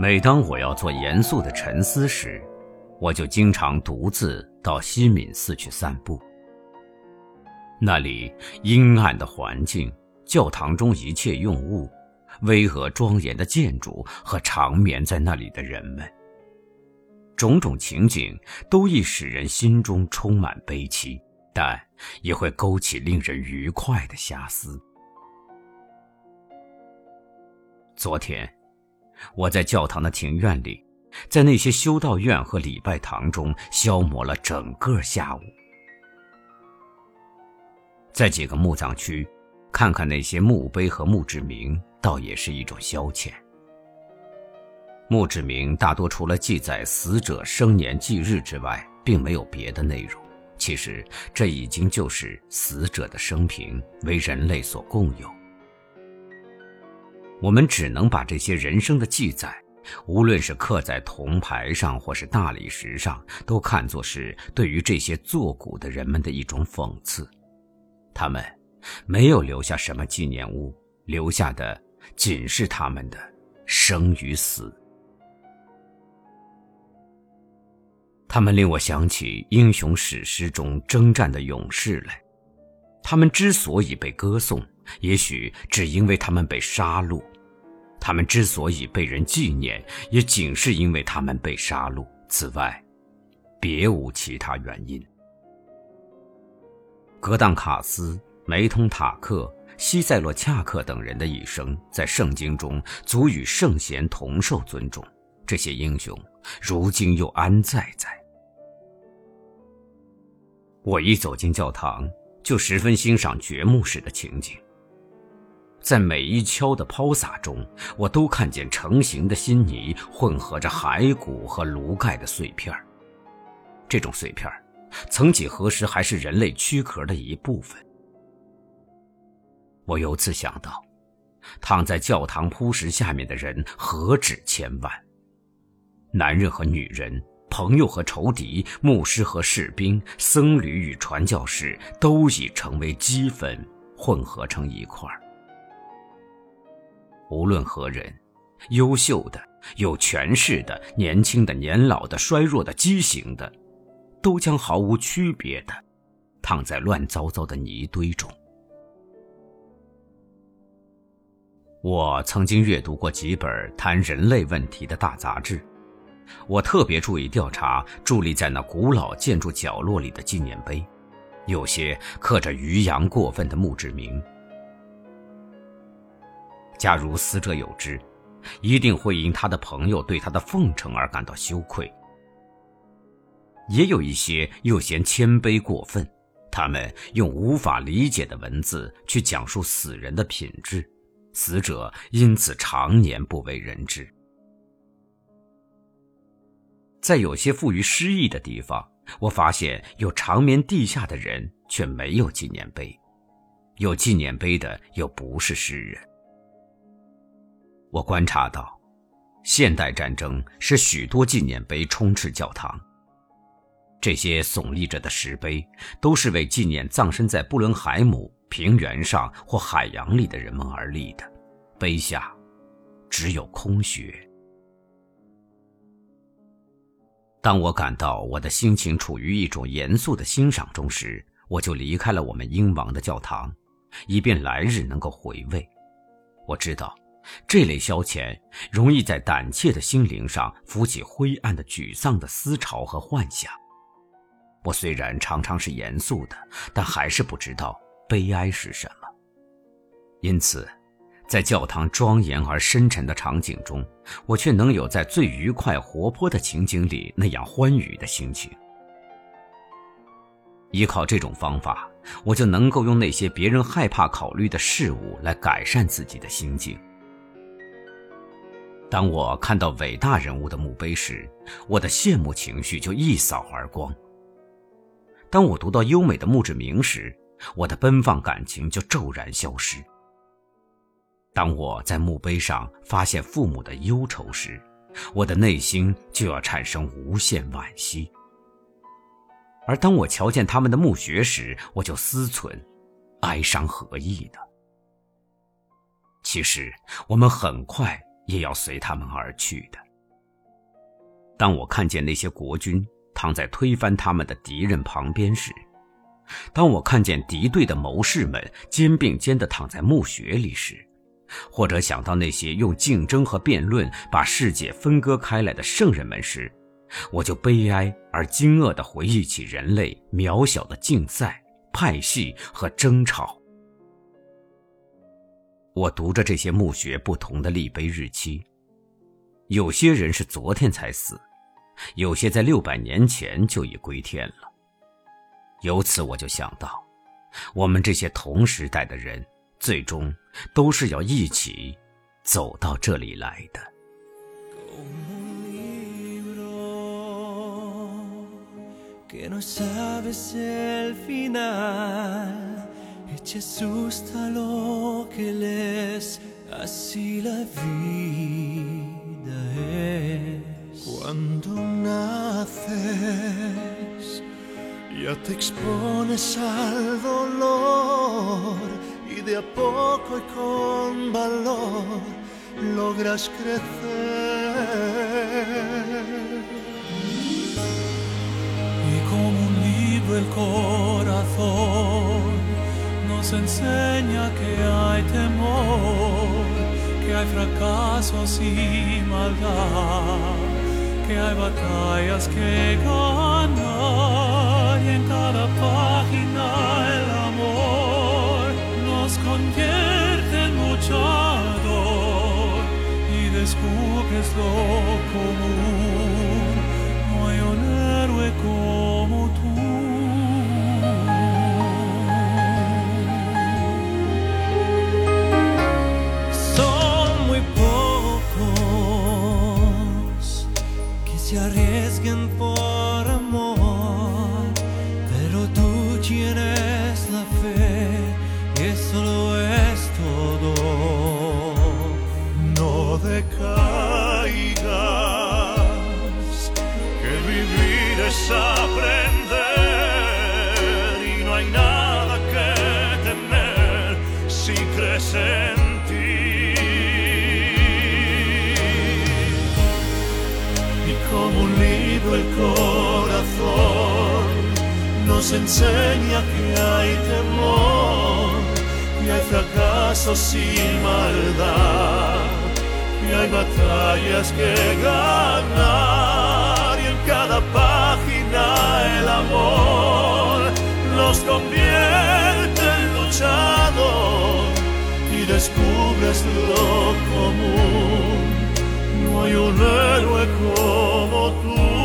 每当我要做严肃的沉思时，我就经常独自到西敏寺去散步。那里阴暗的环境，教堂中一切用物，巍峨庄严的建筑和长眠在那里的人们，种种情景都易使人心中充满悲戚，但也会勾起令人愉快的遐思。昨天。我在教堂的庭院里，在那些修道院和礼拜堂中消磨了整个下午。在几个墓葬区，看看那些墓碑和墓志铭，倒也是一种消遣。墓志铭大多除了记载死者生年忌日之外，并没有别的内容。其实，这已经就是死者的生平，为人类所共有。我们只能把这些人生的记载，无论是刻在铜牌上或是大理石上，都看作是对于这些作古的人们的一种讽刺。他们没有留下什么纪念物，留下的仅是他们的生与死。他们令我想起英雄史诗中征战的勇士来，他们之所以被歌颂。也许只因为他们被杀戮，他们之所以被人纪念，也仅是因为他们被杀戮。此外，别无其他原因。格当卡斯、梅通塔克、西塞洛恰克等人的一生，在圣经中足与圣贤同受尊重。这些英雄，如今又安在在？我一走进教堂，就十分欣赏掘墓时的情景。在每一锹的抛洒中，我都看见成型的新泥混合着骸骨和炉盖的碎片这种碎片曾几何时还是人类躯壳的一部分。我由此想到，躺在教堂铺石下面的人何止千万，男人和女人，朋友和仇敌，牧师和士兵，僧侣与传教士，都已成为齑粉，混合成一块儿。无论何人，优秀的、有权势的、年轻的、年老的、衰弱的、畸形的，都将毫无区别的躺在乱糟糟的泥堆中。我曾经阅读过几本谈人类问题的大杂志，我特别注意调查伫立在那古老建筑角落里的纪念碑，有些刻着余阳过分的墓志铭。假如死者有知，一定会因他的朋友对他的奉承而感到羞愧。也有一些又嫌谦卑过分，他们用无法理解的文字去讲述死人的品质，死者因此常年不为人知。在有些富于诗意的地方，我发现有长眠地下的人却没有纪念碑，有纪念碑的又不是诗人。我观察到，现代战争使许多纪念碑充斥教堂。这些耸立着的石碑，都是为纪念葬身在布伦海姆平原上或海洋里的人们而立的，碑下只有空穴。当我感到我的心情处于一种严肃的欣赏中时，我就离开了我们英王的教堂，以便来日能够回味。我知道。这类消遣容易在胆怯的心灵上浮起灰暗的、沮丧的思潮和幻想。我虽然常常是严肃的，但还是不知道悲哀是什么。因此，在教堂庄严而深沉的场景中，我却能有在最愉快、活泼的情景里那样欢愉的心情。依靠这种方法，我就能够用那些别人害怕考虑的事物来改善自己的心境。当我看到伟大人物的墓碑时，我的羡慕情绪就一扫而光；当我读到优美的墓志铭时，我的奔放感情就骤然消失；当我在墓碑上发现父母的忧愁时，我的内心就要产生无限惋惜。而当我瞧见他们的墓穴时，我就思忖：哀伤何意呢？其实，我们很快也要随他们而去的。当我看见那些国君躺在推翻他们的敌人旁边时，当我看见敌对的谋士们肩并肩地躺在墓穴里时，或者想到那些用竞争和辩论把世界分割开来的圣人们时，我就悲哀而惊愕地回忆起人类渺小的竞赛、派系和争吵。我读着这些墓穴不同的立碑日期，有些人是昨天才死，有些在六百年前就已归天了。由此我就想到，我们这些同时代的人，最终都是要一起走到这里来的。que no sabes el final y te susta lo que les así la vida es. Cuando naces, ya te expones al dolor y de a poco y con valor logras crecer. el corazón nos enseña que hay temor, que hay fracasos y maldad, que hay batallas que ganar y en cada página luchador y descubres lo común. No hay un héroe como tú. Vivir es aprender y no hay nada que temer si crees en ti. Y como un libro el corazón nos enseña que hay temor, que hay fracasos y maldad, que hay batallas que ganar cada página el amor nos convierte en luchador y descubres lo común. No hay un héroe como tú.